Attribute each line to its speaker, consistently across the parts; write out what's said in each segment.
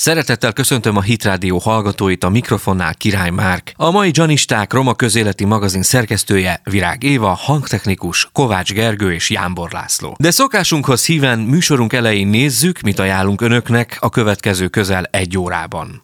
Speaker 1: Szeretettel köszöntöm a Hitrádió hallgatóit, a mikrofonnál Király Márk. A mai Janisták Roma közéleti magazin szerkesztője Virág Éva, hangtechnikus Kovács Gergő és Jánbor László. De szokásunkhoz híven műsorunk elején nézzük, mit ajánlunk önöknek a következő közel egy órában.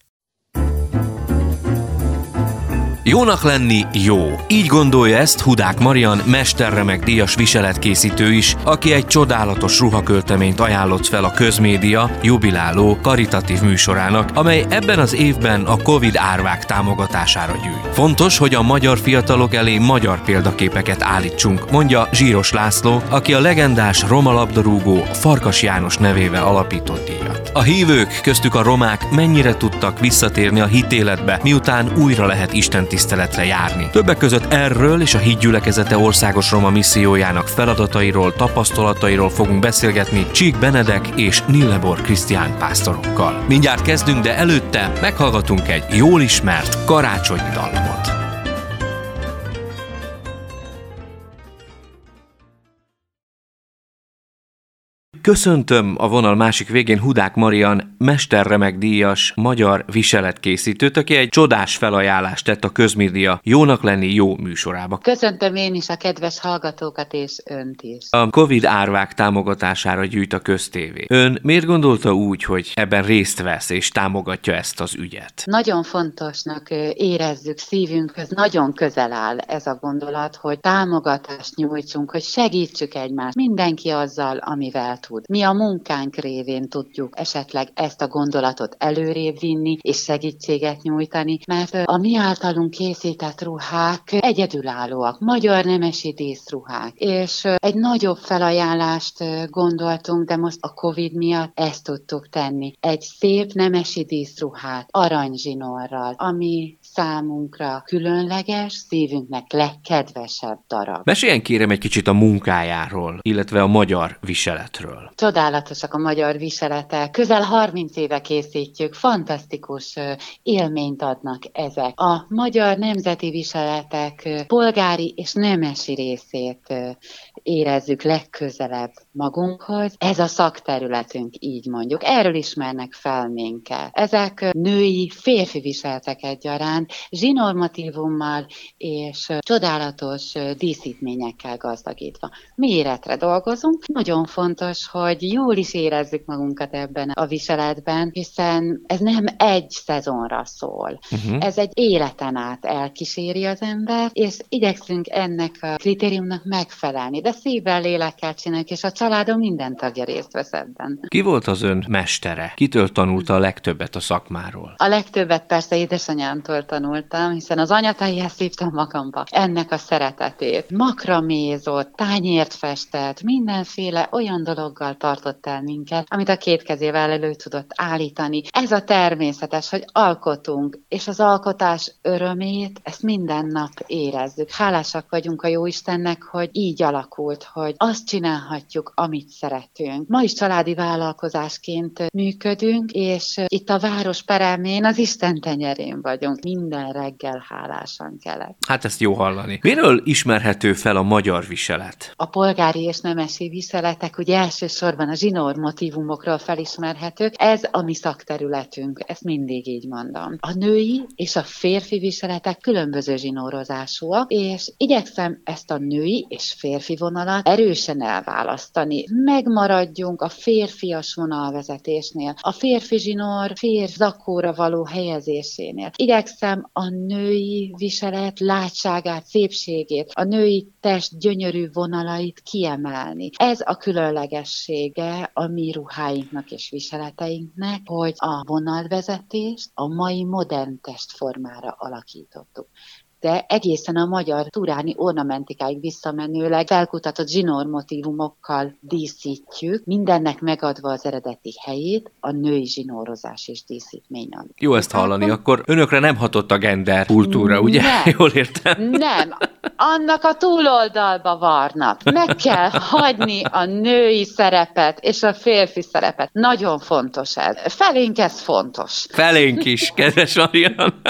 Speaker 1: Jónak lenni jó. Így gondolja ezt Hudák Marian, mesterremek díjas viseletkészítő is, aki egy csodálatos ruhakölteményt ajánlott fel a közmédia jubiláló karitatív műsorának, amely ebben az évben a Covid árvák támogatására gyűjt. Fontos, hogy a magyar fiatalok elé magyar példaképeket állítsunk, mondja Zsíros László, aki a legendás roma labdarúgó Farkas János nevével alapított díjat. A hívők, köztük a romák mennyire tudtak visszatérni a hitéletbe, miután újra lehet Isten tiszteletre járni. Többek között erről és a hídgyülekezete országos roma missziójának feladatairól, tapasztalatairól fogunk beszélgetni Csík Benedek és Nillebor Krisztián pásztorokkal. Mindjárt kezdünk, de előtte meghallgatunk egy jól ismert karácsonyi dallamot. Köszöntöm a vonal másik végén Hudák Marian mesterremek díjas magyar viseletkészítőt, aki egy csodás felajánlást tett a közmédia Jónak lenni jó műsorába.
Speaker 2: Köszöntöm én is a kedves hallgatókat és önt is.
Speaker 1: A Covid árvák támogatására gyűjt a köztévé. Ön miért gondolta úgy, hogy ebben részt vesz és támogatja ezt az ügyet?
Speaker 2: Nagyon fontosnak érezzük szívünkhöz, nagyon közel áll ez a gondolat, hogy támogatást nyújtsunk, hogy segítsük egymást, mindenki azzal, amivel tud tud. Mi a munkánk révén tudjuk esetleg ezt a gondolatot előrébb vinni és segítséget nyújtani, mert a mi általunk készített ruhák egyedülállóak, magyar nemesi díszruhák, és egy nagyobb felajánlást gondoltunk, de most a Covid miatt ezt tudtuk tenni. Egy szép nemesi díszruhát aranyzsinorral, ami számunkra különleges, szívünknek legkedvesebb darab.
Speaker 1: Meséljen kérem egy kicsit a munkájáról, illetve a magyar viseletről.
Speaker 2: Csodálatosak a magyar viseletek. Közel 30 éve készítjük, fantasztikus élményt adnak ezek. A magyar nemzeti viseletek polgári és nemesi részét érezzük legközelebb magunkhoz. Ez a szakterületünk, így mondjuk. Erről ismernek fel minket. Ezek női, férfi viseletek egyaránt, zsinormatívummal és csodálatos díszítményekkel gazdagítva. Méretre dolgozunk. Nagyon fontos, hogy jól is érezzük magunkat ebben a viseletben, hiszen ez nem egy szezonra szól. Uh-huh. Ez egy életen át elkíséri az ember, és igyekszünk ennek a kritériumnak megfelelni. De szívvel, lélekkel csináljuk, és a családom minden tagja részt vesz ebben.
Speaker 1: Ki volt az ön mestere? Kitől tanulta a legtöbbet a szakmáról?
Speaker 2: A legtöbbet persze édesanyámtól tanultam, hiszen az anyataihez szívtam magamba ennek a szeretetét. Makramézott, tányért festett, mindenféle olyan dologgal tartott el minket, amit a két kezével elő tudott állítani. Ez a természetes, hogy alkotunk, és az alkotás örömét, ezt minden nap érezzük. Hálásak vagyunk a Jóistennek, hogy így alakult, hogy azt csinálhatjuk, amit szeretünk. Ma is családi vállalkozásként működünk, és itt a város peremén az Isten tenyerén vagyunk. Minden reggel hálásan kelek.
Speaker 1: Hát ezt jó hallani. Miről ismerhető fel a magyar viselet?
Speaker 2: A polgári és nemesi viseletek ugye elsősorban a zsinór motivumokról felismerhetők. Ez a mi szakterületünk, ezt mindig így mondom. A női és a férfi viseletek különböző zsinórozásúak, és igyekszem ezt a női és férfi vonalat erősen elválasztani. Megmaradjunk a férfias vonalvezetésnél, a férfi zsinór férf zakóra való helyezésénél. Igyekszem a női viselet látságát, szépségét, a női test gyönyörű vonalait kiemelni. Ez a különlegessége a mi ruháinknak és viseleteinknek, hogy a vonalvezetést a mai modern testformára alakítottuk de egészen a magyar turáni ornamentikáig visszamenőleg felkutatott zsinór motivumokkal díszítjük, mindennek megadva az eredeti helyét, a női zsinórozás és díszítmény.
Speaker 1: Jó ezt hallani, akkor önökre nem hatott a gender kultúra, ugye?
Speaker 2: Nem.
Speaker 1: Jól értem?
Speaker 2: Nem. annak a túloldalba varnak. Meg kell hagyni a női szerepet és a férfi szerepet. Nagyon fontos ez. Felénk ez fontos.
Speaker 1: Felénk is, kedves Marian.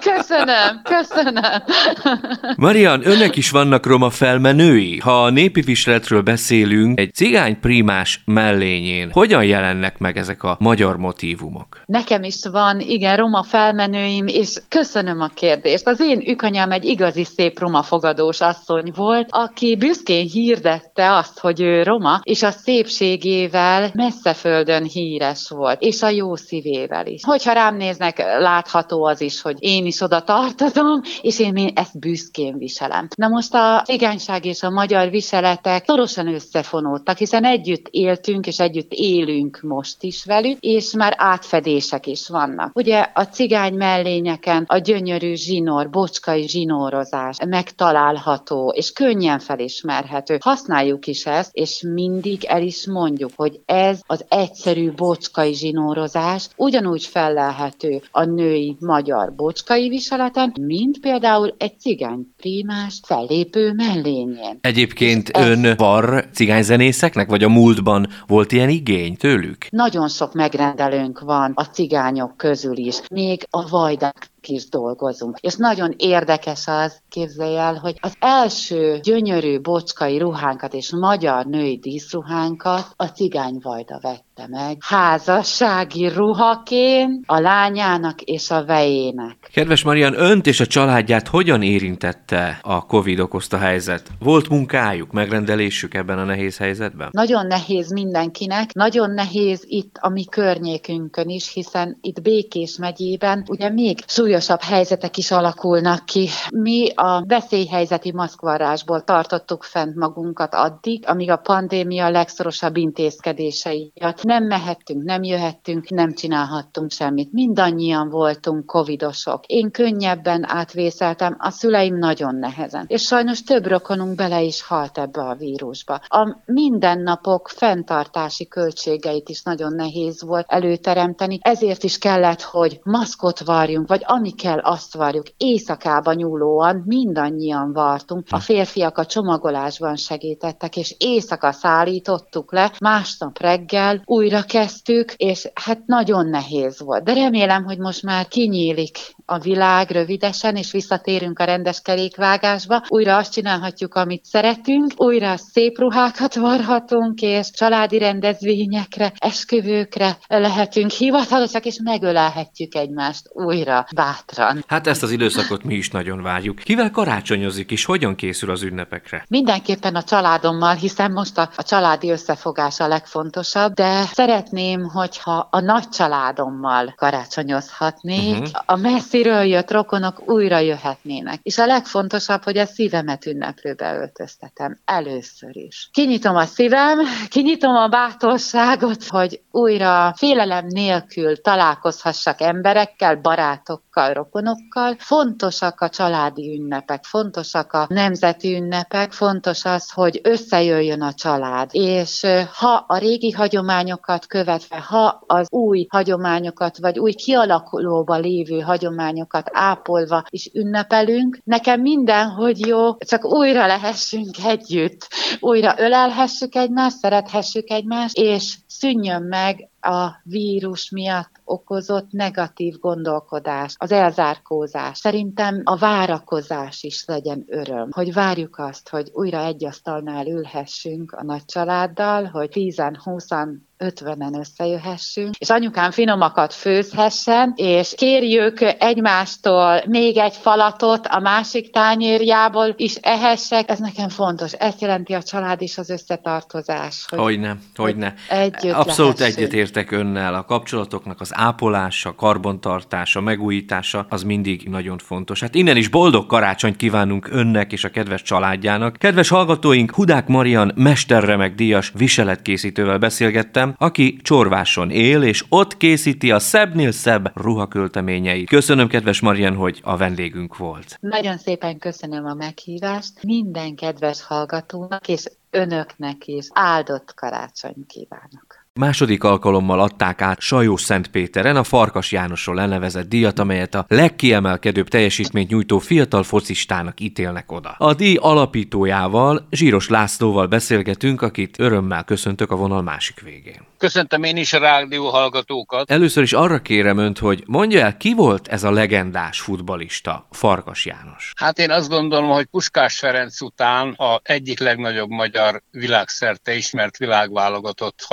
Speaker 2: Köszönöm, köszönöm.
Speaker 1: Marian, önnek is vannak roma felmenői. Ha a népi viseletről beszélünk, egy cigány primás mellényén hogyan jelennek meg ezek a magyar motívumok?
Speaker 2: Nekem is van, igen, roma felmenőim, és köszönöm a kérdést. Az én ükanyám egy igazi szép roma fogadós asszony volt, aki büszkén hirdette azt, hogy ő roma, és a szépségével messze földön híres volt, és a jó szívével is. Hogyha rám néznek, látható az is, hogy én is oda tartozom, és én, én ezt büszkén viselem. Na most a cigányság és a magyar viseletek szorosan összefonódtak, hiszen együtt éltünk, és együtt élünk most is velük, és már átfedések is vannak. Ugye a cigány mellényeken a gyönyörű zsinór, bocskai zsinórozás megtalálható, és könnyen felismerhető. Használjuk is ezt, és mindig el is mondjuk, hogy ez az egyszerű bocskai zsinórozás ugyanúgy fellelhető a női magyar bocskai viseleten, mint például egy cigány prímást fellépő mellényén.
Speaker 1: Egyébként ez ön var cigányzenészeknek, vagy a múltban volt ilyen igény tőlük?
Speaker 2: Nagyon sok megrendelőnk van a cigányok közül is. Még a vajdák is dolgozunk. És nagyon érdekes az, képzelj el, hogy az első gyönyörű bocskai ruhánkat és magyar női díszruhánkat a cigány vajda vette meg. Házassági ruhaként a lányának és a vejének.
Speaker 1: Kedves Marian, önt és a családját hogyan érintette a Covid okozta helyzet? Volt munkájuk, megrendelésük ebben a nehéz helyzetben?
Speaker 2: Nagyon nehéz mindenkinek, nagyon nehéz itt a mi környékünkön is, hiszen itt Békés megyében ugye még súlyos súlyosabb helyzetek is alakulnak ki. Mi a veszélyhelyzeti maszkvarrásból tartottuk fent magunkat addig, amíg a pandémia legszorosabb intézkedései miatt nem mehettünk, nem jöhettünk, nem csinálhattunk semmit. Mindannyian voltunk covidosok. Én könnyebben átvészeltem, a szüleim nagyon nehezen. És sajnos több rokonunk bele is halt ebbe a vírusba. A mindennapok fenntartási költségeit is nagyon nehéz volt előteremteni, ezért is kellett, hogy maszkot varjunk, vagy ami kell, azt várjuk. Éjszakába nyúlóan mindannyian vartunk. A férfiak a csomagolásban segítettek, és éjszaka szállítottuk le, másnap reggel újra kezdtük, és hát nagyon nehéz volt. De remélem, hogy most már kinyílik a világ rövidesen, és visszatérünk a rendes kerékvágásba. Újra azt csinálhatjuk, amit szeretünk, újra szép ruhákat varhatunk, és családi rendezvényekre, esküvőkre lehetünk hivatalosak, és megölelhetjük egymást újra bátran.
Speaker 1: Hát ezt az időszakot mi is nagyon várjuk. Kivel karácsonyozik, és hogyan készül az ünnepekre?
Speaker 2: Mindenképpen a családommal, hiszen most a, a családi összefogás a legfontosabb, de szeretném, hogyha a nagy családommal karácsonyozhatnék. Uh-huh. A messzi messziről jött rokonok újra jöhetnének. És a legfontosabb, hogy a szívemet ünneplőbe öltöztetem először is. Kinyitom a szívem, kinyitom a bátorságot, hogy újra félelem nélkül találkozhassak emberekkel, barátokkal, rokonokkal. Fontosak a családi ünnepek, fontosak a nemzeti ünnepek, fontos az, hogy összejöjjön a család. És ha a régi hagyományokat követve, ha az új hagyományokat, vagy új kialakulóba lévő hagyományokat ápolva is ünnepelünk. Nekem minden, hogy jó, csak újra lehessünk együtt, újra ölelhessük egymást, szerethessük egymást, és szűnjön meg a vírus miatt okozott negatív gondolkodás, az elzárkózás. Szerintem a várakozás is legyen öröm, hogy várjuk azt, hogy újra egy asztalnál ülhessünk a nagy családdal, hogy 10-20 ötvenen összejöhessünk, és anyukám finomakat főzhessen, és kérjük egymástól még egy falatot a másik tányérjából is ehessek. Ez nekem fontos. Ezt jelenti a család és az összetartozás.
Speaker 1: Hogy hogyne, hogyne. Együtt Abszolút egyetértek önnel. A kapcsolatoknak az ápolása, karbantartása, megújítása az mindig nagyon fontos. Hát innen is boldog karácsonyt kívánunk önnek és a kedves családjának. Kedves hallgatóink, Hudák Marian mesterremek díjas viseletkészítővel beszélgettem, kollégám, aki Csorváson él, és ott készíti a szebbnél szebb ruhakölteményeit. Köszönöm, kedves Marian, hogy a vendégünk volt.
Speaker 2: Nagyon szépen köszönöm a meghívást. Minden kedves hallgatónak és önöknek is áldott karácsony kívánok.
Speaker 1: Második alkalommal adták át Sajó Szentpéteren a Farkas Jánosról elnevezett díjat, amelyet a legkiemelkedőbb teljesítményt nyújtó fiatal focistának ítélnek oda. A díj alapítójával, Zsíros Lászlóval beszélgetünk, akit örömmel köszöntök a vonal másik végén.
Speaker 3: Köszöntöm én is a rádió hallgatókat.
Speaker 1: Először is arra kérem önt, hogy mondja el, ki volt ez a legendás futbalista, Farkas János?
Speaker 3: Hát én azt gondolom, hogy Puskás Ferenc után a egyik legnagyobb magyar világszerte ismert világválogatott,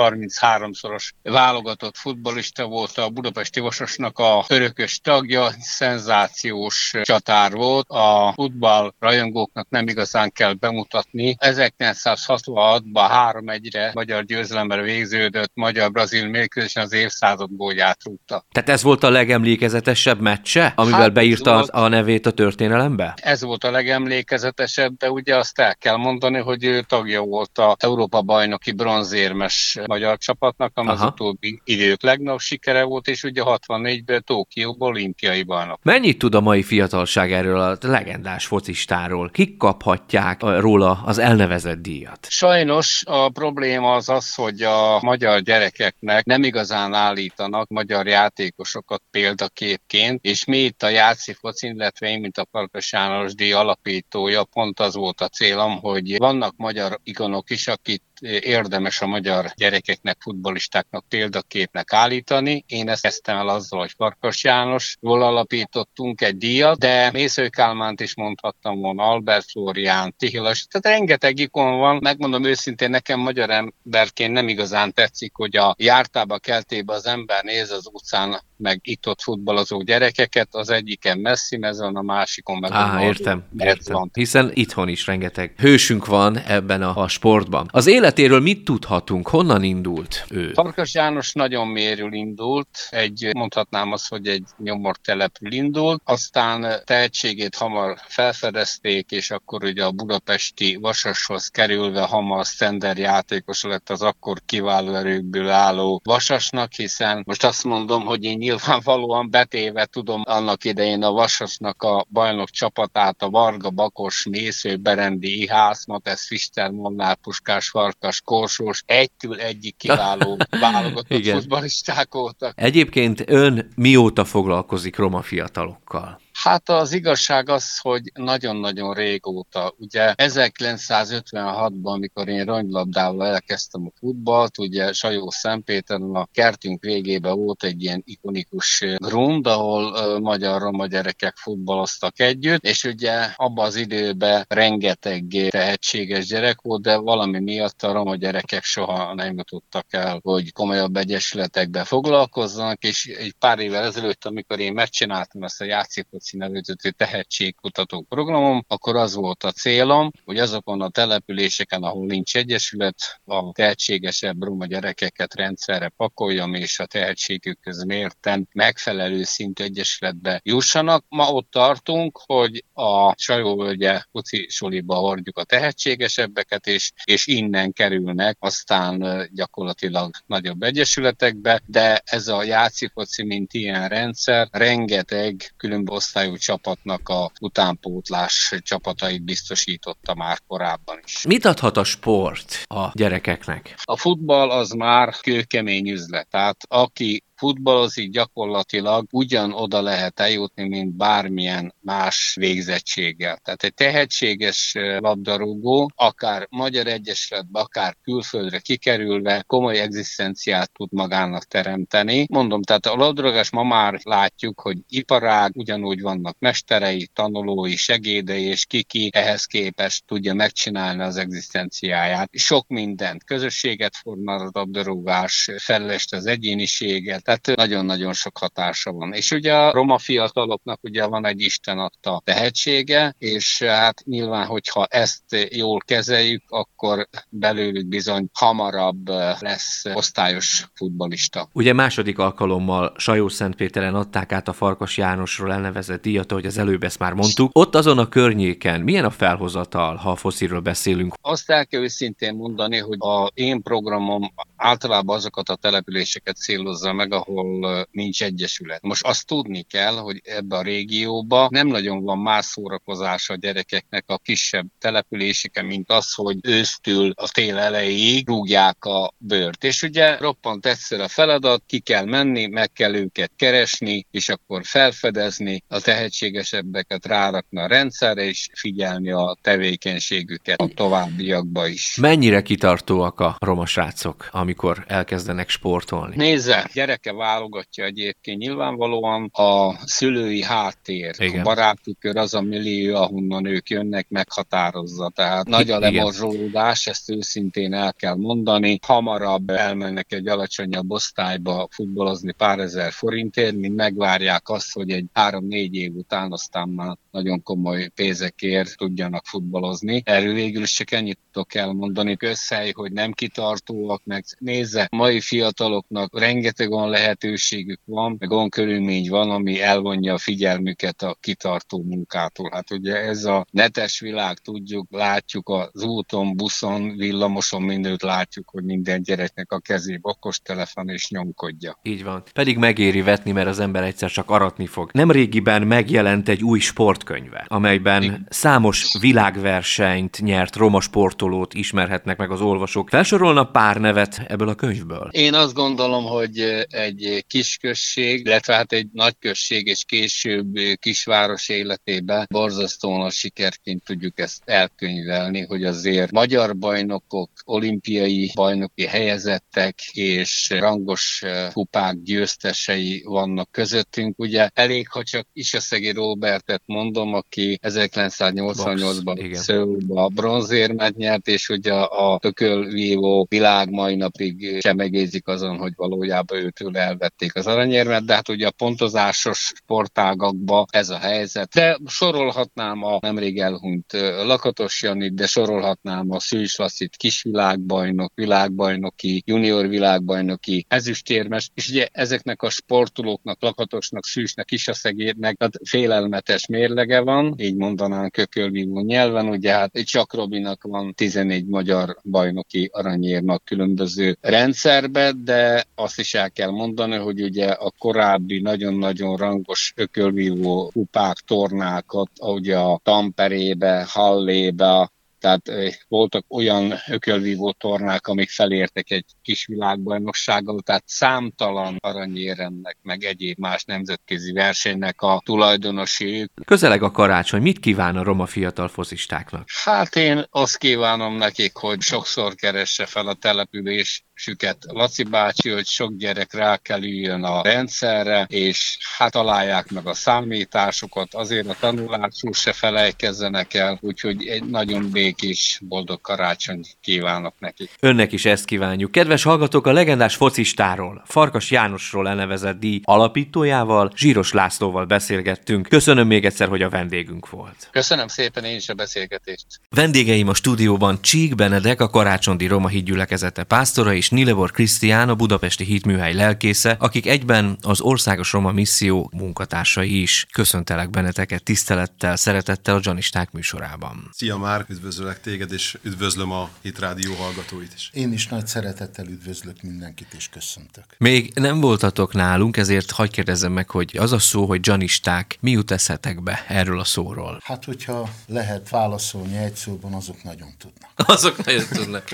Speaker 3: 33-szoros válogatott futbalista volt a Budapesti Vasasnak a örökös tagja, szenzációs csatár volt. A futball rajongóknak nem igazán kell bemutatni. 1966-ban 3-1-re magyar győzelemre végződött magyar-brazil mérkőzésen az évszázad gólját rúgta.
Speaker 1: Tehát ez volt a legemlékezetesebb meccse, amivel hát beírta volt, a nevét a történelembe?
Speaker 3: Ez volt a legemlékezetesebb, de ugye azt el kell mondani, hogy ő tagja volt a Európa bajnoki bronzérmes magyar csapatnak, ami Aha. az utóbbi idők legnagyobb sikere volt, és ugye 64-ben Tokióban olimpiai bajnok.
Speaker 1: Mennyit tud a mai fiatalság erről a legendás focistáról? Kik kaphatják róla az elnevezett díjat?
Speaker 3: Sajnos a probléma az az, hogy a magyar gyerekeknek nem igazán állítanak magyar játékosokat példaképként, és mi itt a Játszi Focin, illetve én, mint a Farkas János díj alapítója, pont az volt a célom, hogy vannak magyar ikonok is, akit érdemes a magyar gyerekeknek, futbolistáknak példaképnek állítani. Én ezt kezdtem el azzal, hogy Farkas Jánosról alapítottunk egy díjat, de Mésző Kálmánt is mondhattam volna, Albert Florián, Tihilas, tehát rengeteg ikon van. Megmondom őszintén, nekem magyar emberként nem igazán tetszik, hogy a jártába, keltébe az ember néz az utcán, meg itt-ott futballozó gyerekeket, az egyiken Messi mezon, a másikon meg
Speaker 1: Á, értem, értem. Hiszen itthon is rengeteg hősünk van ebben a, a sportban. Az élet életéről mit tudhatunk? Honnan indult ő?
Speaker 3: Farkas János nagyon mérül indult, egy, mondhatnám azt, hogy egy nyomortelepül indult, aztán tehetségét hamar felfedezték, és akkor ugye a budapesti Vasashoz kerülve hamar szender játékos lett az akkor kiváló erőkből álló Vasasnak, hiszen most azt mondom, hogy én nyilvánvalóan betéve tudom annak idején a Vasasnak a bajnok csapatát, a Varga, Bakos, Mésző, Berendi, Ihász, Matesz, Fister, Molnár, Puskás, Farkas, Farkas, Korsós, egytől egyik kiváló válogatott futballisták voltak.
Speaker 1: Egyébként ön mióta foglalkozik roma fiatalokkal?
Speaker 3: Hát az igazság az, hogy nagyon-nagyon régóta. Ugye 1956-ban, amikor én rangylabdával elkezdtem a futballt, ugye Sajó Szentpéteren a kertünk végében volt egy ilyen ikonikus grund, ahol magyar-roma gyerekek futballoztak együtt, és ugye abban az időben rengeteg tehetséges gyerek volt, de valami miatt a roma gyerekek soha nem jutottak el, hogy komolyabb egyesületekbe foglalkozzanak, és egy pár évvel ezelőtt, amikor én megcsináltam ezt a játszik Laci nevezetű tehetségkutató programom, akkor az volt a célom, hogy azokon a településeken, ahol nincs egyesület, a tehetségesebb roma gyerekeket rendszerre pakoljam, és a tehetségükhöz mérten megfelelő szintű egyesületbe jussanak. Ma ott tartunk, hogy a Sajóvölgye Puci Soliba hordjuk a tehetségesebbeket, és, és innen kerülnek aztán gyakorlatilag nagyobb egyesületekbe, de ez a játszifoci, mint ilyen rendszer, rengeteg különböző osztályú csapatnak a utánpótlás csapatait biztosította már korábban is.
Speaker 1: Mit adhat a sport a gyerekeknek?
Speaker 3: A futball az már kőkemény üzlet. Tehát aki futballozik, gyakorlatilag ugyan oda lehet eljutni, mint bármilyen más végzettséggel. Tehát egy tehetséges labdarúgó, akár Magyar Egyesületbe, akár külföldre kikerülve komoly egzisztenciát tud magának teremteni. Mondom, tehát a labdarúgás ma már látjuk, hogy iparág, ugyanúgy vannak mesterei, tanulói, segédei, és kiki ehhez képest tudja megcsinálni az egzisztenciáját. Sok mindent, közösséget formál a labdarúgás, felest az egyéniséget, tehát nagyon-nagyon sok hatása van. És ugye a roma fiataloknak ugye van egy Isten adta tehetsége, és hát nyilván, hogyha ezt jól kezeljük, akkor belőlük bizony hamarabb lesz osztályos futbalista.
Speaker 1: Ugye második alkalommal Sajó Szentpéteren adták át a Farkas Jánosról elnevezett díjat, ahogy az előbb ezt már mondtuk. Ott azon a környéken milyen a felhozatal, ha a foszilről beszélünk?
Speaker 3: Azt el kell őszintén mondani, hogy a én programom általában azokat a településeket célozza meg, ahol nincs egyesület. Most azt tudni kell, hogy ebbe a régióba nem nagyon van más szórakozás a gyerekeknek a kisebb településeken, mint az, hogy ősztől a tél elejéig rúgják a bőrt. És ugye roppant egyszer a feladat, ki kell menni, meg kell őket keresni, és akkor felfedezni, a tehetségesebbeket rárakni a rendszerre, és figyelni a tevékenységüket a továbbiakba is.
Speaker 1: Mennyire kitartóak a roma srácok, amikor elkezdenek sportolni?
Speaker 3: Nézze, gyereke válogatja egyébként nyilvánvalóan a szülői háttér, Igen. a baráti kör az a millió, ahonnan ők jönnek, meghatározza. Tehát nagy a lemorzsolódás, ezt őszintén el kell mondani. Hamarabb elmennek egy alacsonyabb osztályba futballozni pár ezer forintért, mint megvárják azt, hogy egy három-négy év után aztán már nagyon komoly pénzekért tudjanak futballozni. Erről végül is csak ennyit tudok elmondani. Összehely, hogy nem kitartóak, meg nézze, mai fiataloknak rengeteg olyan lehetőségük van, meg olyan körülmény van, ami elvonja a figyelmüket a kitartó munkától. Hát ugye ez a netes világ, tudjuk, látjuk az úton, buszon, villamoson mindent látjuk, hogy minden gyereknek a kezébe okostelefon és nyomkodja.
Speaker 1: Így van. Pedig megéri vetni, mert az ember egyszer csak aratni fog. Nem régiben megjelent egy új sportkönyve, amelyben Igen. számos világversenyt nyert roma sportolót ismerhetnek meg az olvasók. Felsorolna pár nevet ebből a könyvből?
Speaker 3: Én azt gondolom, hogy egy kisközség, illetve hát egy nagyközség és később kisváros életében borzasztóan a sikerként tudjuk ezt elkönyvelni, hogy azért magyar bajnokok, olimpiai bajnoki helyezettek és rangos kupák győztesei vannak közöttünk. Ugye elég, ha csak Isaszegi Robertet mondom, aki 1988-ban Szőlba bronzérmet nyert, és ugye a tökölvívó világ mai napig semegézik azon, hogy valójában őtől elvették az aranyérmet, de hát ugye a pontozásos sportágakban ez a helyzet. De sorolhatnám a nemrég elhunyt Lakatos Janit, de sorolhatnám a Szűs Lasszit kisvilágbajnok, világbajnoki, junior világbajnoki, ezüstérmes, és ugye ezeknek a sportolóknak, Lakatosnak, Szűsnek, Isaszegérnek tehát félelmetes mérlege van, így mondanám kökölvívó nyelven, ugye hát csak Robinak van 14 magyar bajnoki aranyérnak különböző rendszerbe, de azt is el kell mondani, hogy ugye a korábbi nagyon-nagyon rangos ökölvívó kupák, tornákat, ugye a Tamperébe, Hallébe, tehát voltak olyan ökölvívó tornák, amik felértek egy kis világbajnoksággal, tehát számtalan aranyéremnek, meg egyéb más nemzetközi versenynek a tulajdonosi.
Speaker 1: Közeleg a karácsony, mit kíván a roma fiatal fozistáknak?
Speaker 3: Hát én azt kívánom nekik, hogy sokszor keresse fel a település süket Laci bácsi, hogy sok gyerek rá kell üljön a rendszerre, és hát találják meg a számításokat, azért a tanulásról se felejkezzenek el, úgyhogy egy nagyon békés, boldog karácsony kívánok nekik.
Speaker 1: Önnek is ezt kívánjuk. Kedves hallgatók, a legendás focistáról, Farkas Jánosról elnevezett díj alapítójával, Zsíros Lászlóval beszélgettünk. Köszönöm még egyszer, hogy a vendégünk volt.
Speaker 3: Köszönöm szépen én is a beszélgetést.
Speaker 1: Vendégeim a stúdióban Csík Benedek, a Karácsondi Roma hídgyülekezete pásztora és Nilebor Krisztián, a budapesti hitműhely lelkésze, akik egyben az Országos Roma Misszió munkatársai is. Köszöntelek benneteket tisztelettel, szeretettel a Janisták műsorában.
Speaker 4: Szia Márk, üdvözöllek téged, és üdvözlöm a Hit Rádió hallgatóit is.
Speaker 5: Én is nagy szeretettel üdvözlök mindenkit, és köszöntök.
Speaker 1: Még nem voltatok nálunk, ezért hagyj kérdezzem meg, hogy az a szó, hogy Janisták, mi jut eszetekbe erről a szóról?
Speaker 5: Hát, hogyha lehet válaszolni egy szóban, azok nagyon tudnak.
Speaker 1: azok nagyon tudnak.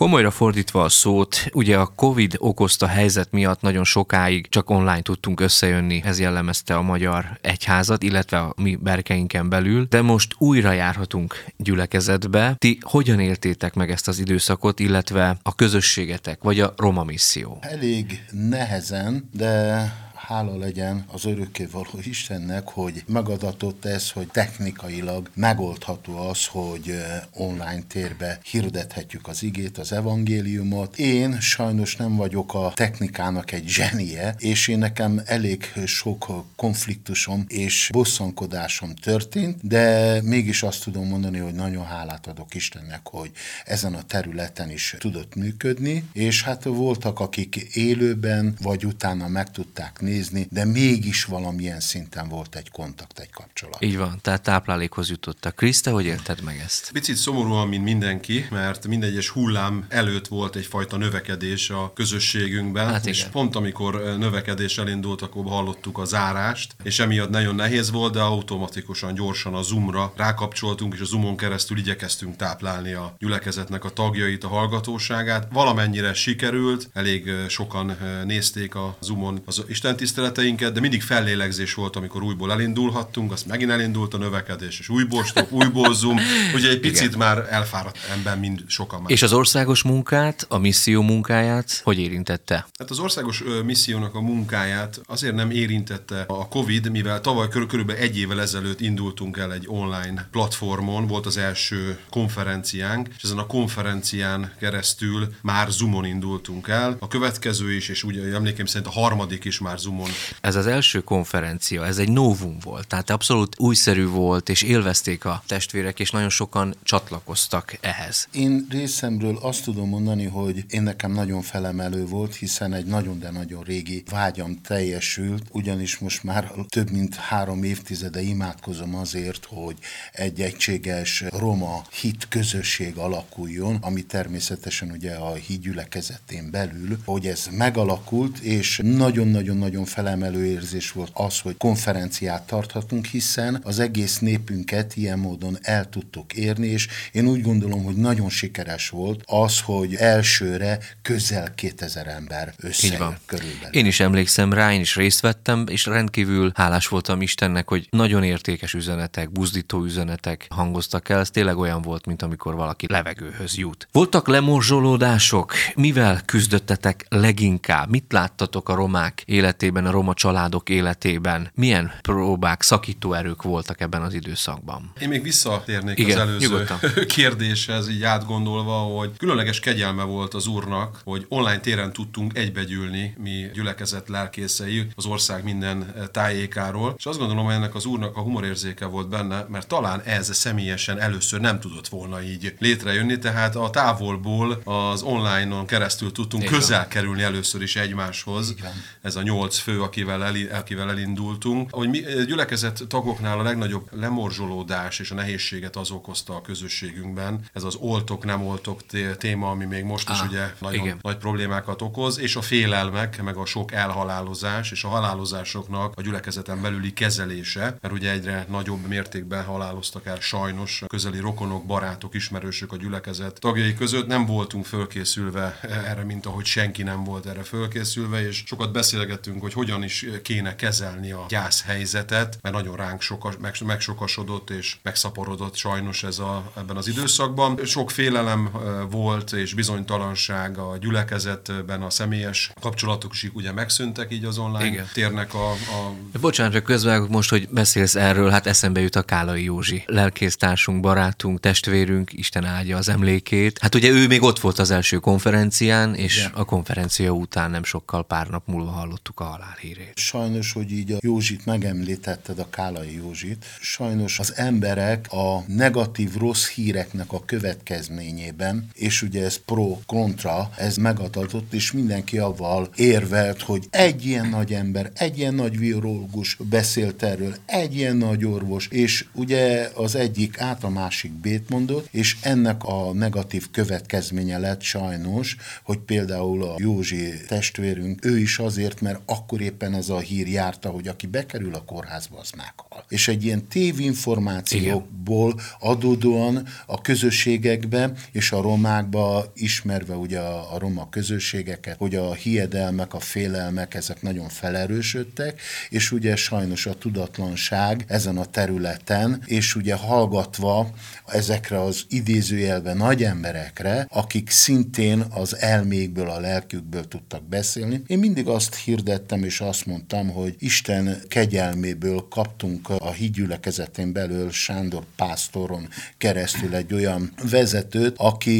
Speaker 1: Komolyra fordítva a szót, ugye a Covid okozta helyzet miatt nagyon sokáig csak online tudtunk összejönni, ez jellemezte a magyar egyházat, illetve a mi berkeinken belül, de most újra járhatunk gyülekezetbe. Ti hogyan éltétek meg ezt az időszakot, illetve a közösségetek, vagy a Roma misszió?
Speaker 5: Elég nehezen, de hála legyen az örökkévaló Istennek, hogy megadatott ez, hogy technikailag megoldható az, hogy online térbe hirdethetjük az igét, az evangéliumot. Én sajnos nem vagyok a technikának egy zsenie, és én nekem elég sok konfliktusom és bosszankodásom történt, de mégis azt tudom mondani, hogy nagyon hálát adok Istennek, hogy ezen a területen is tudott működni, és hát voltak, akik élőben, vagy utána meg tudták nézni, nézni, de mégis valamilyen szinten volt egy kontakt, egy kapcsolat.
Speaker 1: Így van, tehát táplálékhoz jutottak. Kriszta, hogy érted meg ezt?
Speaker 4: Picit szomorúan, mint mindenki, mert mindegyes hullám előtt volt egyfajta növekedés a közösségünkben,
Speaker 1: Hát
Speaker 4: és pont amikor növekedés elindult, akkor hallottuk a zárást, és emiatt nagyon nehéz volt, de automatikusan gyorsan a Zoomra rákapcsoltunk, és a Zoomon keresztül igyekeztünk táplálni a gyülekezetnek a tagjait, a hallgatóságát. Valamennyire sikerült, elég sokan nézték a Zoomon az Isten tiszteleteinket, de mindig fellélegzés volt, amikor újból elindulhattunk, azt megint elindult a növekedés, és újból stop, újból Zoom, ugye egy picit
Speaker 1: Igen.
Speaker 4: már elfáradt ember, mind sokan már.
Speaker 1: És az országos munkát, a misszió munkáját hogy érintette?
Speaker 4: Hát az országos missziónak a munkáját azért nem érintette a Covid, mivel tavaly kör, körülbelül egy évvel ezelőtt indultunk el egy online platformon, volt az első konferenciánk, és ezen a konferencián keresztül már Zoomon indultunk el. A következő is, és ugye emlékeim szerint a harmadik is már Zoomon
Speaker 1: Ez az első konferencia, ez egy novum volt, tehát abszolút újszerű volt, és élvezték a testvérek, és nagyon sokan csatlakoztak ehhez.
Speaker 5: Én részemről azt tudom mondani, hogy én nekem nagyon felemelő volt, hiszen egy nagyon, de nagyon régi vágyam teljesült, ugyanis most már több mint három évtizede imádkozom azért, hogy egy egységes roma hit közösség alakuljon, ami természetesen ugye a hídgyülekezetén belül, hogy ez megalakult, és nagyon-nagyon-nagyon felemelő érzés volt az, hogy konferenciát tarthatunk, hiszen az egész népünket ilyen módon el tudtuk érni, és én úgy gondolom, hogy nagyon sikeres volt az, hogy elsőre közel 2000 ember összejött körülbelül.
Speaker 1: Én is emlékszem rá, én is részt vettem, és rendkívül hálás voltam Istennek, hogy nagyon értékes üzenetek, buzdító üzenetek hangoztak el. Ez tényleg olyan volt, mint amikor valaki levegőhöz jut. Voltak lemorzsolódások? Mivel küzdöttetek leginkább? Mit láttatok a romák életében, a roma családok életében? Milyen próbák, szakító erők voltak ebben az időszakban?
Speaker 4: Én még visszatérnék
Speaker 1: Igen,
Speaker 4: az előző
Speaker 1: nyugodtan.
Speaker 4: kérdéshez, így átgondolva, hogy különleges kegyelme volt az úrnak, hogy online téren tudtunk egybegyűlni mi gyülekezet lelkészei az ország minden tájékáról, és azt gondolom, hogy ennek az úrnak a humorérzéke volt benne, mert talán ez személyesen először nem tudott volna így létrejönni, tehát a távolból az online-on keresztül tudtunk
Speaker 1: van.
Speaker 4: közel kerülni először is egymáshoz.
Speaker 5: van.
Speaker 4: Ez a nyolc fő, akivel, eli, akivel elindultunk. Hogy mi eh, gyülekezet tagoknál a legnagyobb lemorzsolódás és a nehézséget az okozta a közösségünkben. Ez az oltok, nem oltok té- téma, ami még most is
Speaker 1: Á,
Speaker 4: ugye nagyon
Speaker 1: igen.
Speaker 4: nagy problémákat okoz, és a félelmek, meg a sok elhalálozás, és a halálozásoknak a gyülekezeten belüli kezelése, mert ugye egyre nagyobb mértékben haláloztak el sajnos közeli rokonok, barátok, ismerősök a gyülekezet tagjai között. Nem voltunk fölkészülve erre, mint ahogy senki nem volt erre fölkészülve, és sokat beszélgettünk, hogy hogyan is kéne kezelni a gyászhelyzetet, mert nagyon ránk soka, meg, megsokasodott és megszaporodott sajnos ez a, ebben az időszakban. Sok félelem volt és bizonytalanság a gyülekezetben, a személyes kapcsolatok is ugye megszűntek így az online
Speaker 1: Igen.
Speaker 4: térnek a, a
Speaker 1: Bocsánat, csak közvágok most, hogy beszélsz erről, hát eszembe jut a Kálai Józsi. Lelkésztársunk, barátunk, testvérünk, Isten áldja az emlékét. Hát ugye ő még ott volt az első konferencián, és
Speaker 5: Igen.
Speaker 1: a konferencia után nem sokkal pár nap múlva hallottuk a halálhírét.
Speaker 5: Sajnos, hogy így a Józsit megemlítetted, a Kálai Józsit, sajnos az emberek a negatív rossz híreknek a következményében, és ugye ez pro-kontra, ez megadatott, és mindenki avval érvelt, hogy egy ilyen nagy ember, egy ilyen nagy virológus beszélt erről, egy ilyen nagy orvos, és ugye az egyik át a másik bét mondott, és ennek a negatív következménye lett sajnos, hogy például a Józsi testvérünk, ő is azért, mert akkor éppen ez a hír járta, hogy aki bekerül a kórházba, az meghal. És egy ilyen tévinformációkból adódóan a közösségekbe és a romákba ismerve ugye a, a roma közösségeket, hogy a hiedelmek, a félelmek, ezek nagyon felerősödtek, és ugye sajnos a tudatlanság ezen a területen, és ugye hallgatva ezekre az idézőjelben nagy emberekre, akik szintén az elmékből, a lelkükből tudtak beszélni. Én mindig azt hirdettem, és azt mondtam, hogy Isten kegyelméből kaptunk a hídgyülekezetén belül Sándor pásztoron keresztül egy olyan vezetőt, aki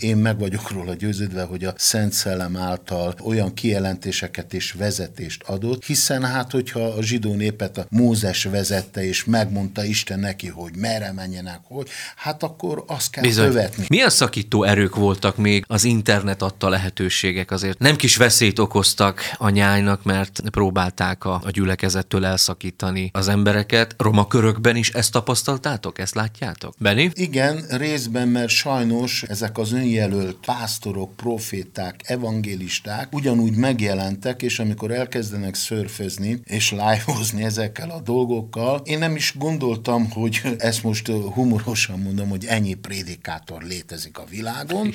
Speaker 5: én meg vagyok róla győződve, hogy a Szent Szellem által olyan kijelentéseket és vezetést adott, hiszen hát, hogyha a zsidó népet a Mózes vezette, és megmondta Isten neki, hogy merre menjenek, hogy, hát akkor azt kell
Speaker 1: Bizony.
Speaker 5: követni.
Speaker 1: Milyen szakító erők voltak még az internet adta lehetőségek azért? Nem kis veszélyt okoztak a nyájnak, mert próbálták a, a gyülekezettől elszakítani az embereket. Roma körökben is ezt tapasztaltátok? Ezt látjátok? Benni?
Speaker 5: Igen, részben, mert sajnos ezek az önjelölt pásztorok, proféták, evangélisták ugyanúgy megjelentek, és amikor elkezdenek szörfözni és live ezekkel a dolgokkal, én nem is gondoltam, hogy ezt most humorosan mondom, hogy ennyi prédikátor létezik a világon.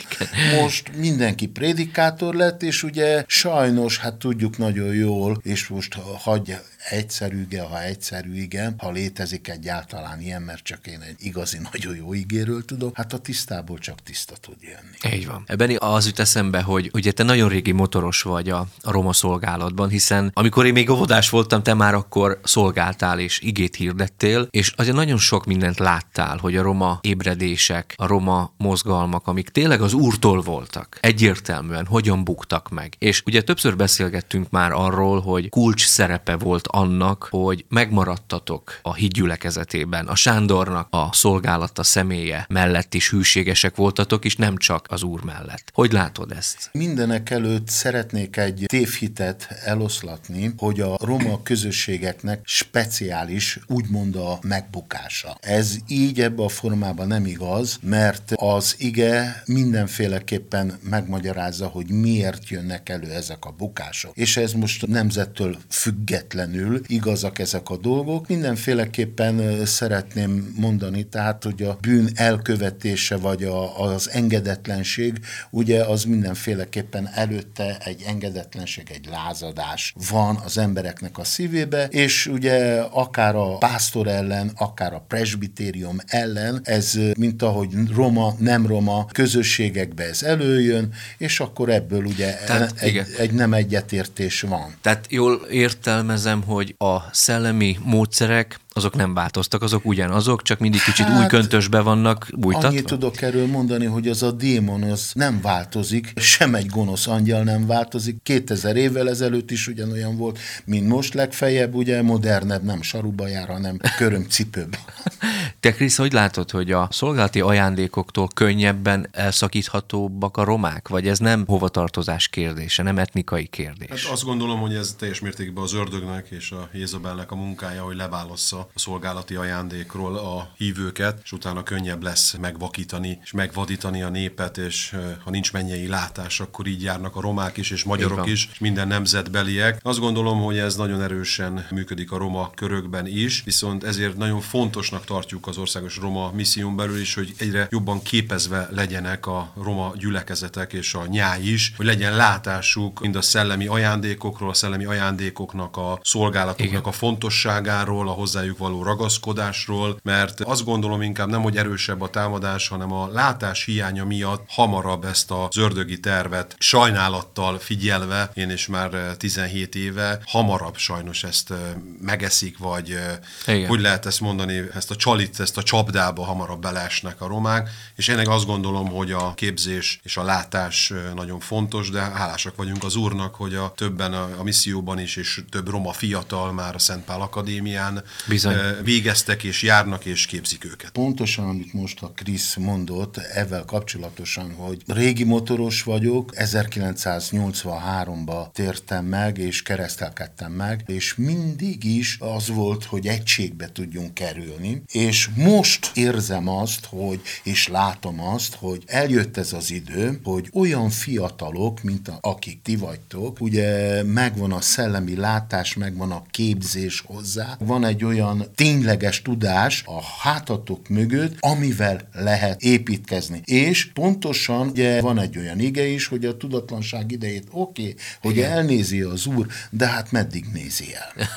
Speaker 5: Most mindenki prédikátor lett, és ugye sajnos, hát tudjuk nagyon jól, és most hagyja egyszerű, ha egyszerű, igen, ha létezik egyáltalán ilyen, mert csak én egy igazi nagyon jó ígéről tudok, hát a tisztából csak tiszta tud jönni.
Speaker 1: Így van. Ebben az jut eszembe, hogy ugye te nagyon régi motoros vagy a, a roma szolgálatban, hiszen amikor én még óvodás voltam, te már akkor szolgáltál és igét hirdettél, és azért nagyon sok mindent láttál, hogy a roma ébredések, a roma mozgalmak, amik tényleg az úrtól voltak, egyértelműen hogyan buktak meg. És ugye többször beszélgettünk már arról, hogy kulcs szerepe volt annak, hogy megmaradtatok a hídgyülekezetében. A Sándornak a szolgálata személye mellett is hűségesek voltatok, és nem csak az úr mellett. Hogy látod ezt?
Speaker 5: Mindenek előtt szeretnék egy tévhitet eloszlatni, hogy a roma közösségeknek speciális, úgymond a megbukása. Ez így ebbe a formában nem igaz, mert az ige mindenféleképpen megmagyarázza, hogy miért jönnek elő ezek a bukások. És ez most nemzettől függetlenül igazak ezek a dolgok. Mindenféleképpen szeretném mondani, tehát, hogy a bűn elkövetése vagy a, az engedetlenség, ugye az mindenféleképpen előtte egy engedetlenség, egy lázadás van az embereknek a szívébe, és ugye akár a pásztor ellen, akár a presbitérium ellen, ez mint ahogy roma, nem roma közösségekbe ez előjön, és akkor ebből ugye Tehát, egy, egy nem egyetértés van.
Speaker 1: Tehát jól értelmezem, hogy a szellemi módszerek azok nem változtak, azok ugyanazok, csak mindig kicsit hát, új köntösbe vannak bújtatva?
Speaker 5: Annyit tudok erről mondani, hogy az a démon az nem változik, sem egy gonosz angyal nem változik. 2000 évvel ezelőtt is ugyanolyan volt, mint most legfeljebb, ugye modernebb, nem saruba jár, hanem körömcipőben.
Speaker 1: Te Krisz, hogy látod, hogy a szolgálati ajándékoktól könnyebben elszakíthatóbbak a romák, vagy ez nem hovatartozás kérdése, nem etnikai kérdés?
Speaker 4: Hát azt gondolom, hogy ez teljes mértékben az ördögnek és a Jézabelnek a munkája, hogy leválassza a szolgálati ajándékról a hívőket, és utána könnyebb lesz megvakítani és megvadítani a népet, és ha nincs mennyei látás, akkor így járnak a romák is, és magyarok is, és minden nemzetbeliek. Azt gondolom, hogy ez nagyon erősen működik a roma körökben is, viszont ezért nagyon fontosnak tartjuk az országos roma misszión belül is, hogy egyre jobban képezve legyenek a roma gyülekezetek és a nyáj is, hogy legyen látásuk mind a szellemi ajándékokról, a szellemi ajándékoknak, a szolgálatoknak Igen. a fontosságáról, a hozzájuk hozzájuk való ragaszkodásról, mert azt gondolom inkább nem, hogy erősebb a támadás, hanem a látás hiánya miatt hamarabb ezt a zördögi tervet sajnálattal figyelve, én is már 17 eh, éve, hamarabb sajnos ezt eh, megeszik, vagy eh, Igen. hogy lehet ezt mondani, ezt a csalit, ezt a csapdába hamarabb beleesnek a romák, és én azt gondolom, hogy a képzés és a látás nagyon fontos, de hálásak vagyunk az úrnak, hogy a többen a, a misszióban is, és több roma fiatal már a Szentpál Akadémián Bizony. Végeztek, és járnak, és képzik őket.
Speaker 5: Pontosan, amit most a Krisz mondott, ezzel kapcsolatosan, hogy régi motoros vagyok, 1983-ba tértem meg, és keresztelkedtem meg, és mindig is az volt, hogy egységbe tudjunk kerülni, és most érzem azt, hogy, és látom azt, hogy eljött ez az idő, hogy olyan fiatalok, mint a, akik ti vagytok, ugye megvan a szellemi látás, megvan a képzés hozzá, van egy olyan olyan tényleges tudás a hátatok mögött, amivel lehet építkezni. És pontosan ugye van egy olyan ige is, hogy a tudatlanság idejét oké, okay, hogy Igen. elnézi az Úr, de hát meddig nézi el.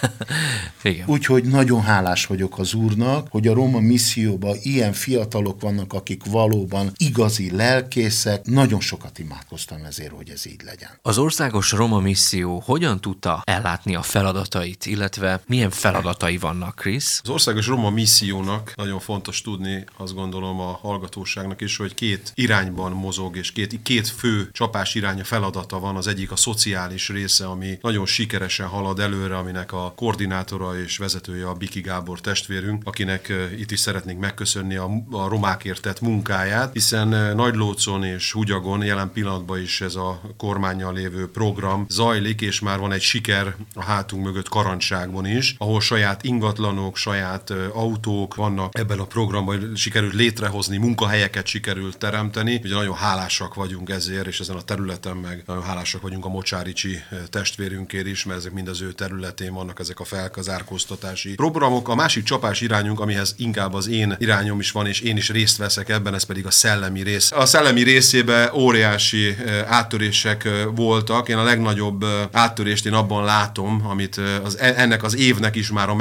Speaker 5: Úgyhogy nagyon hálás vagyok az Úrnak, hogy a Roma misszióban ilyen fiatalok vannak, akik valóban igazi lelkészek. Nagyon sokat imádkoztam ezért, hogy ez így legyen.
Speaker 1: Az országos Roma misszió hogyan tudta ellátni a feladatait, illetve milyen feladatai vannak Krisz?
Speaker 4: Az Országos Roma Missziónak nagyon fontos tudni, azt gondolom a hallgatóságnak is, hogy két irányban mozog, és két, két fő csapás iránya feladata van. Az egyik a szociális része, ami nagyon sikeresen halad előre, aminek a koordinátora és vezetője a Biki Gábor testvérünk, akinek itt is szeretnénk megköszönni a, a romákért tett munkáját, hiszen Nagylócon és Hugyagon jelen pillanatban is ez a kormányjal lévő program zajlik, és már van egy siker a hátunk mögött Karancságban is, ahol saját ingatlanok, saját autók vannak ebben a programban, sikerült létrehozni, munkahelyeket sikerült teremteni. Ugye nagyon hálásak vagyunk ezért, és ezen a területen meg nagyon hálásak vagyunk a Mocsáricsi testvérünkért is, mert ezek mind az ő területén vannak ezek a felkazárkóztatási programok. A másik csapás irányunk, amihez inkább az én irányom is van, és én is részt veszek ebben, ez pedig a szellemi rész. A szellemi részében óriási áttörések voltak. Én a legnagyobb áttörést én abban látom, amit az, e, ennek az évnek is már a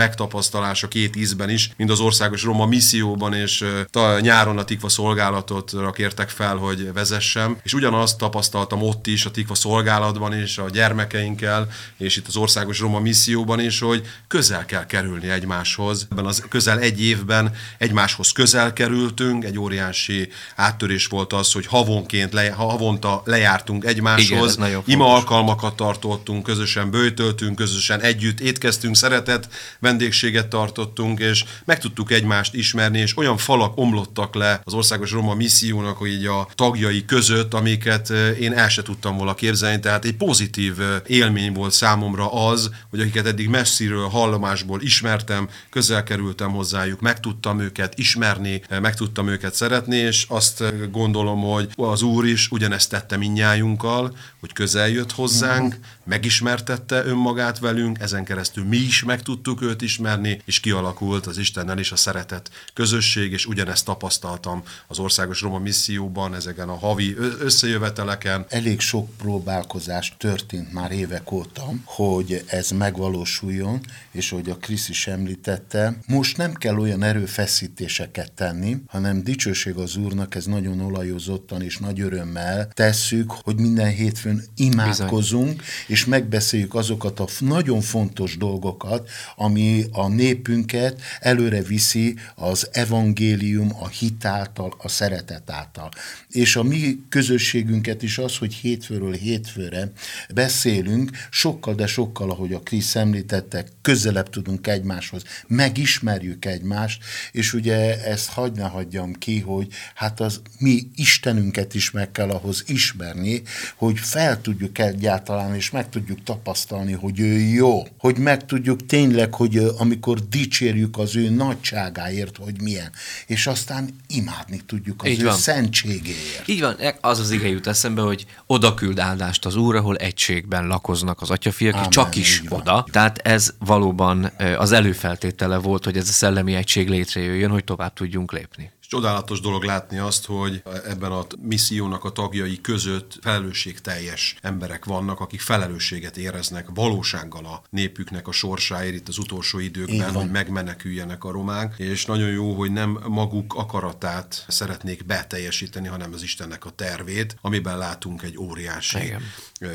Speaker 4: megtapasztalása két ízben is, mind az országos Roma misszióban, és ta, nyáron a Tikva szolgálatot kértek fel, hogy vezessem, és ugyanazt tapasztaltam ott is, a Tikva szolgálatban is, a gyermekeinkkel, és itt az országos Roma misszióban is, hogy közel kell kerülni egymáshoz. Ebben az közel egy évben egymáshoz közel kerültünk, egy óriási áttörés volt az, hogy havonként, le, havonta lejártunk egymáshoz, Igen, ima alkalmakat tartottunk, közösen bőtöltünk, közösen együtt étkeztünk, szeretett vendégséget tartottunk, és meg tudtuk egymást ismerni, és olyan falak omlottak le az Országos Roma Missziónak, hogy így a tagjai között, amiket én el se tudtam volna képzelni, tehát egy pozitív élmény volt számomra az, hogy akiket eddig messziről, hallomásból ismertem, közel kerültem hozzájuk, meg tudtam őket ismerni, meg tudtam őket szeretni, és azt gondolom, hogy az Úr is ugyanezt tette minnyájunkkal, hogy közel jött hozzánk, megismertette önmagát velünk, ezen keresztül mi is meg tudtuk őt ismerni, és kialakult az Istennel is a szeretet közösség, és ugyanezt tapasztaltam az Országos Roma Misszióban, ezeken a havi összejöveteleken.
Speaker 5: Elég sok próbálkozás történt már évek óta, hogy ez megvalósuljon, és hogy a Krisz is említette, most nem kell olyan erőfeszítéseket tenni, hanem dicsőség az Úrnak, ez nagyon olajozottan és nagy örömmel tesszük, hogy minden hétfőn imádkozunk, Bizony. és megbeszéljük azokat a nagyon fontos dolgokat, ami a népünket előre viszi az evangélium, a hit által, a szeretet által. És a mi közösségünket is az, hogy hétfőről hétfőre beszélünk, sokkal, de sokkal, ahogy a Krisz említette, közelebb tudunk egymáshoz, megismerjük egymást, és ugye ezt hagyd ne hagyjam ki, hogy hát az mi Istenünket is meg kell ahhoz ismerni, hogy fel tudjuk egyáltalán, és meg tudjuk tapasztalni, hogy ő jó, hogy meg tudjuk tényleg, hogy amikor dicsérjük az ő nagyságáért, hogy milyen, és aztán imádni tudjuk az Így ő van. szentségéért.
Speaker 1: Így van, e, az az ige jut eszembe, hogy oda küld áldást az Úr, ahol egységben lakoznak az atyafiak, Amen, csak is oda. Tehát ez valóban az előfeltétele volt, hogy ez a szellemi egység létrejöjjön, hogy tovább tudjunk lépni.
Speaker 4: Csodálatos dolog látni azt, hogy ebben a missziónak a tagjai között felelősségteljes emberek vannak, akik felelősséget éreznek valósággal a népüknek a sorsáért itt az utolsó időkben, hogy megmeneküljenek a románk, és nagyon jó, hogy nem maguk akaratát szeretnék beteljesíteni, hanem az Istennek a tervét, amiben látunk egy óriási Igen.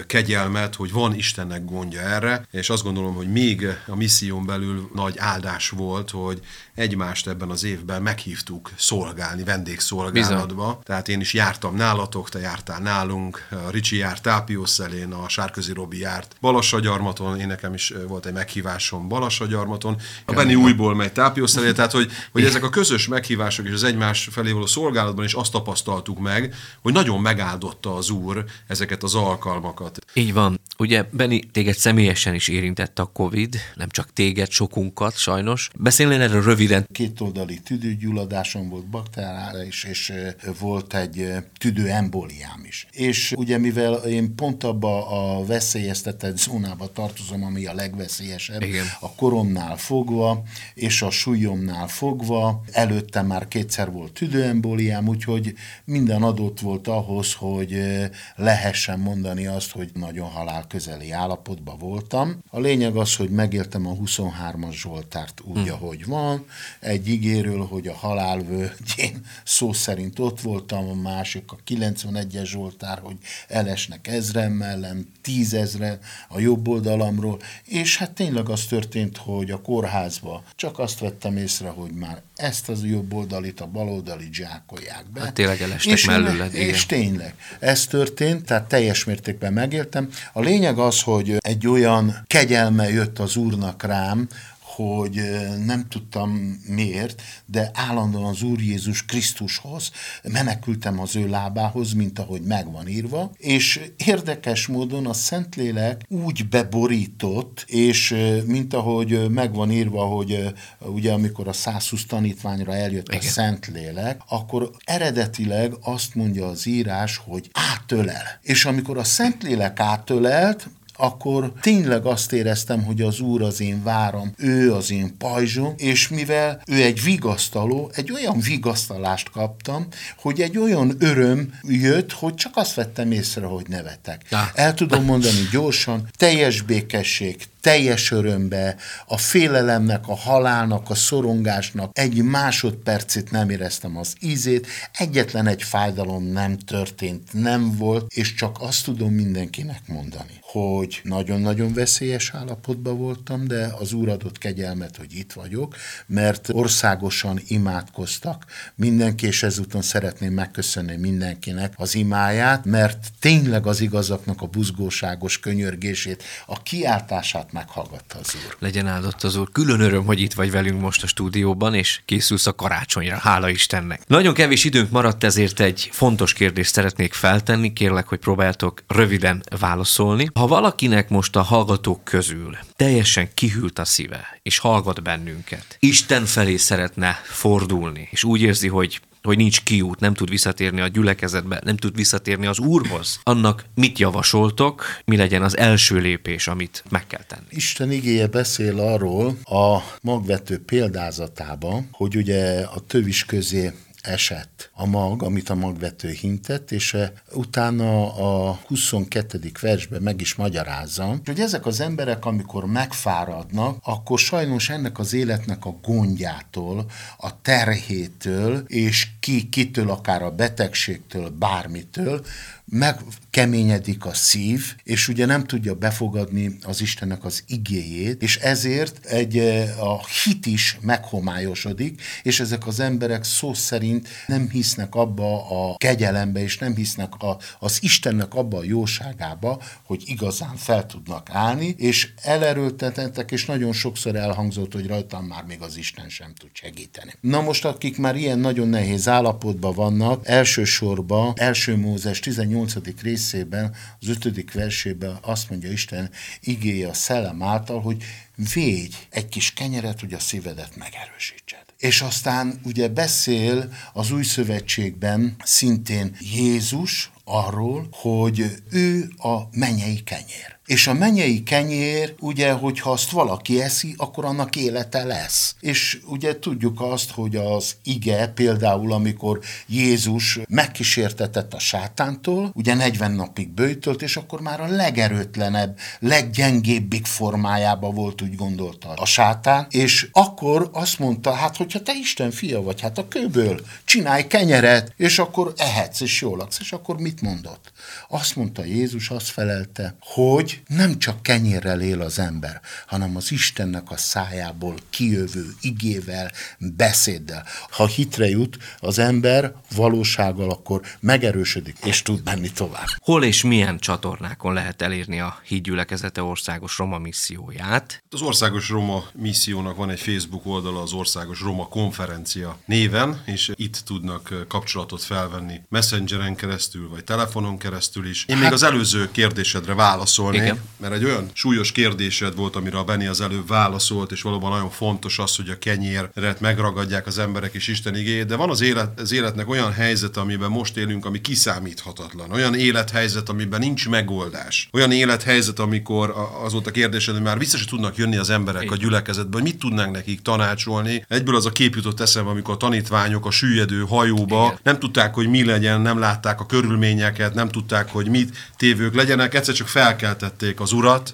Speaker 4: kegyelmet, hogy van Istennek gondja erre, és azt gondolom, hogy még a misszión belül nagy áldás volt, hogy egymást ebben az évben meghívtuk szól szolgálni, vendégszolgálatba. Bizony. Tehát én is jártam nálatok, te jártál nálunk, Ricsi járt Tápiószelén, a Sárközi Robi járt Balassagyarmaton, én nekem is volt egy meghívásom Balassagyarmaton. A Benni újból megy Tápiószelé, tehát hogy, hogy ezek a közös meghívások és az egymás felé való szolgálatban is azt tapasztaltuk meg, hogy nagyon megáldotta az Úr ezeket az alkalmakat.
Speaker 1: Így van. Ugye, Beni, téged személyesen is érintette a Covid, nem csak téged, sokunkat sajnos. Beszélnél erről röviden?
Speaker 5: Kétoldali tüdőgyulladásom volt, bakterára is, és volt egy tüdőemboliám is. És ugye mivel én pont abba a veszélyeztetett zónába tartozom, ami a legveszélyesebb, Igen. a koromnál fogva, és a súlyomnál fogva, előtte már kétszer volt tüdőemboliám, úgyhogy minden adott volt ahhoz, hogy lehessen mondani azt, hogy nagyon halál közeli állapotban voltam. A lényeg az, hogy megéltem a 23-as Zsoltárt úgy, hm. ahogy van, egy ígéről, hogy a halálvő én szó szerint ott voltam, a másik a 91-es Zsoltár, hogy elesnek ezren mellem, tízezre a jobb oldalamról, és hát tényleg az történt, hogy a kórházba csak azt vettem észre, hogy már ezt az jobb oldalit, a bal oldalit zsákolják be.
Speaker 1: Hát tényleg elestek és, mellőled,
Speaker 5: És tényleg, ez történt, tehát teljes mértékben megéltem. A lényeg az, hogy egy olyan kegyelme jött az úrnak rám, hogy nem tudtam miért, de állandóan az Úr Jézus Krisztushoz menekültem az ő lábához, mint ahogy megvan írva, és érdekes módon a Szentlélek úgy beborított, és mint ahogy megvan írva, hogy ugye amikor a 120 tanítványra eljött Igen. a Szentlélek, akkor eredetileg azt mondja az írás, hogy átölel. És amikor a Szentlélek átölelt, akkor tényleg azt éreztem, hogy az Úr az én váram, ő az én pajzsom, és mivel ő egy vigasztaló, egy olyan vigasztalást kaptam, hogy egy olyan öröm jött, hogy csak azt vettem észre, hogy nevetek. El tudom mondani gyorsan, teljes békesség, teljes örömbe, a félelemnek, a halálnak, a szorongásnak egy másodpercit nem éreztem az ízét, egyetlen egy fájdalom nem történt, nem volt, és csak azt tudom mindenkinek mondani, hogy nagyon-nagyon veszélyes állapotban voltam, de az Úr adott kegyelmet, hogy itt vagyok, mert országosan imádkoztak. Mindenki, és ezúton szeretném megköszönni mindenkinek az imáját, mert tényleg az igazaknak a buzgóságos könyörgését, a kiáltását meghallgatta az Úr.
Speaker 1: Legyen áldott az Úr. Külön öröm, hogy itt vagy velünk most a stúdióban, és készülsz a karácsonyra. Hála Istennek. Nagyon kevés időnk maradt, ezért egy fontos kérdést szeretnék feltenni. Kérlek, hogy próbáltok röviden válaszolni. Ha valakinek most a hallgatók közül teljesen kihűlt a szíve, és hallgat bennünket, Isten felé szeretne fordulni, és úgy érzi, hogy hogy nincs kiút, nem tud visszatérni a gyülekezetbe, nem tud visszatérni az Úrhoz, annak mit javasoltok, mi legyen az első lépés, amit meg kell tenni?
Speaker 5: Isten igéje beszél arról a magvető példázatában, hogy ugye a tövis közé esett a mag, amit a magvető hintett, és eh, utána a 22. versben meg is magyarázza, hogy ezek az emberek, amikor megfáradnak, akkor sajnos ennek az életnek a gondjától, a terhétől, és ki, kitől, akár a betegségtől, bármitől, megkeményedik a szív, és ugye nem tudja befogadni az Istennek az igéjét, és ezért egy, eh, a hit is meghomályosodik, és ezek az emberek szó szerint nem hisznek abba a kegyelembe, és nem hisznek a, az Istennek abba a jóságába, hogy igazán fel tudnak állni, és elerőltetettek, és nagyon sokszor elhangzott, hogy rajtam már még az Isten sem tud segíteni. Na most, akik már ilyen nagyon nehéz állapotban vannak, elsősorban első Mózes 18 8. részében, az 5. versében azt mondja Isten igéje a szellem által, hogy védj egy kis kenyeret, hogy a szívedet megerősítsed. És aztán ugye beszél az új szövetségben szintén Jézus arról, hogy ő a menyei kenyér. És a menyei kenyér, ugye, hogyha azt valaki eszi, akkor annak élete lesz. És ugye tudjuk azt, hogy az ige, például amikor Jézus megkísértetett a sátántól, ugye 40 napig bőjtölt, és akkor már a legerőtlenebb, leggyengébbik formájába volt, úgy gondolta a sátán, és akkor azt mondta, hát hogyha te Isten fia vagy, hát a kőből csinálj kenyeret, és akkor ehetsz, és jól laksz, és akkor mit mondott? Azt mondta Jézus, azt felelte, hogy nem csak kenyérrel él az ember, hanem az Istennek a szájából kijövő igével, beszéddel. Ha hitre jut az ember valósággal, akkor megerősödik, és tud menni tovább.
Speaker 1: Hol és milyen csatornákon lehet elérni a hídgyülekezete országos Roma misszióját?
Speaker 4: Az Országos Roma missziónak van egy Facebook oldala, az Országos Roma konferencia néven, és itt tudnak kapcsolatot felvenni messengeren keresztül, vagy telefonon keresztül is. Én hát, még az előző kérdésedre válaszolnék, igen. mert egy olyan súlyos kérdésed volt, amire a Benni az előbb válaszolt, és valóban nagyon fontos az, hogy a kenyéret megragadják az emberek és Isten igéjét, de van az, élet, az életnek olyan helyzet, amiben most élünk, ami kiszámíthatatlan. Olyan élethelyzet, amiben nincs megoldás. Olyan élethelyzet, amikor az volt a kérdésed, hogy már vissza se tudnak jönni az emberek igen. a gyülekezetbe, hogy mit tudnánk nekik tanácsolni. Egyből az a kép jutott eszembe, amikor a tanítványok a süllyedő hajóba igen. nem tudták, hogy mi legyen, nem látták a körülményeket, nem tudták, hogy mit tévők legyenek, egyszer csak felkeltették az urat,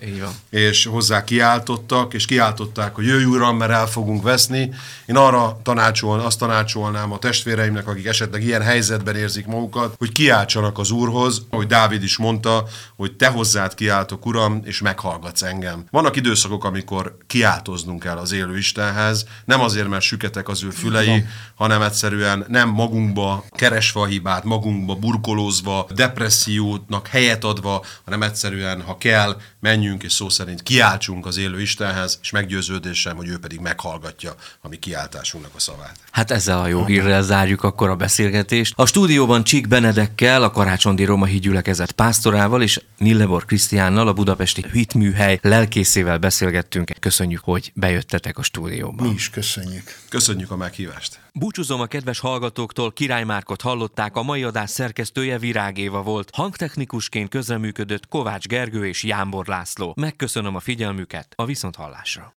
Speaker 4: és hozzá kiáltottak, és kiáltották, hogy jöjj uram, mert el fogunk veszni. Én arra tanácsol, azt tanácsolnám a testvéreimnek, akik esetleg ilyen helyzetben érzik magukat, hogy kiáltsanak az úrhoz, hogy Dávid is mondta, hogy te hozzád kiáltok, uram, és meghallgatsz engem. Vannak időszakok, amikor kiáltoznunk kell az élő Istenhez, nem azért, mert süketek az ő fülei, hanem egyszerűen nem magunkba keresve a hibát, magunkba burkolózva, depressziónak helyet adva, hanem egyszerűen, ha kell, kell, menjünk és szó szerint kiáltsunk az élő Istenhez, és meggyőződésem, hogy ő pedig meghallgatja a mi kiáltásunknak a szavát.
Speaker 1: Hát ezzel a jó hírrel zárjuk akkor a beszélgetést. A stúdióban Csík Benedekkel, a Karácsondi Roma hídgyülekezet pásztorával és Nillebor Krisztiánnal, a budapesti hitműhely lelkészével beszélgettünk. Köszönjük, hogy bejöttetek a stúdióba.
Speaker 5: Mi is köszönjük.
Speaker 4: Köszönjük a meghívást.
Speaker 1: Búcsúzom a kedves hallgatóktól, Király Márkot hallották, a mai adás szerkesztője Virág Éva volt. Hangtechnikusként közreműködött Kovács Gergő és Jámbor László. Megköszönöm a figyelmüket, a viszonthallásra.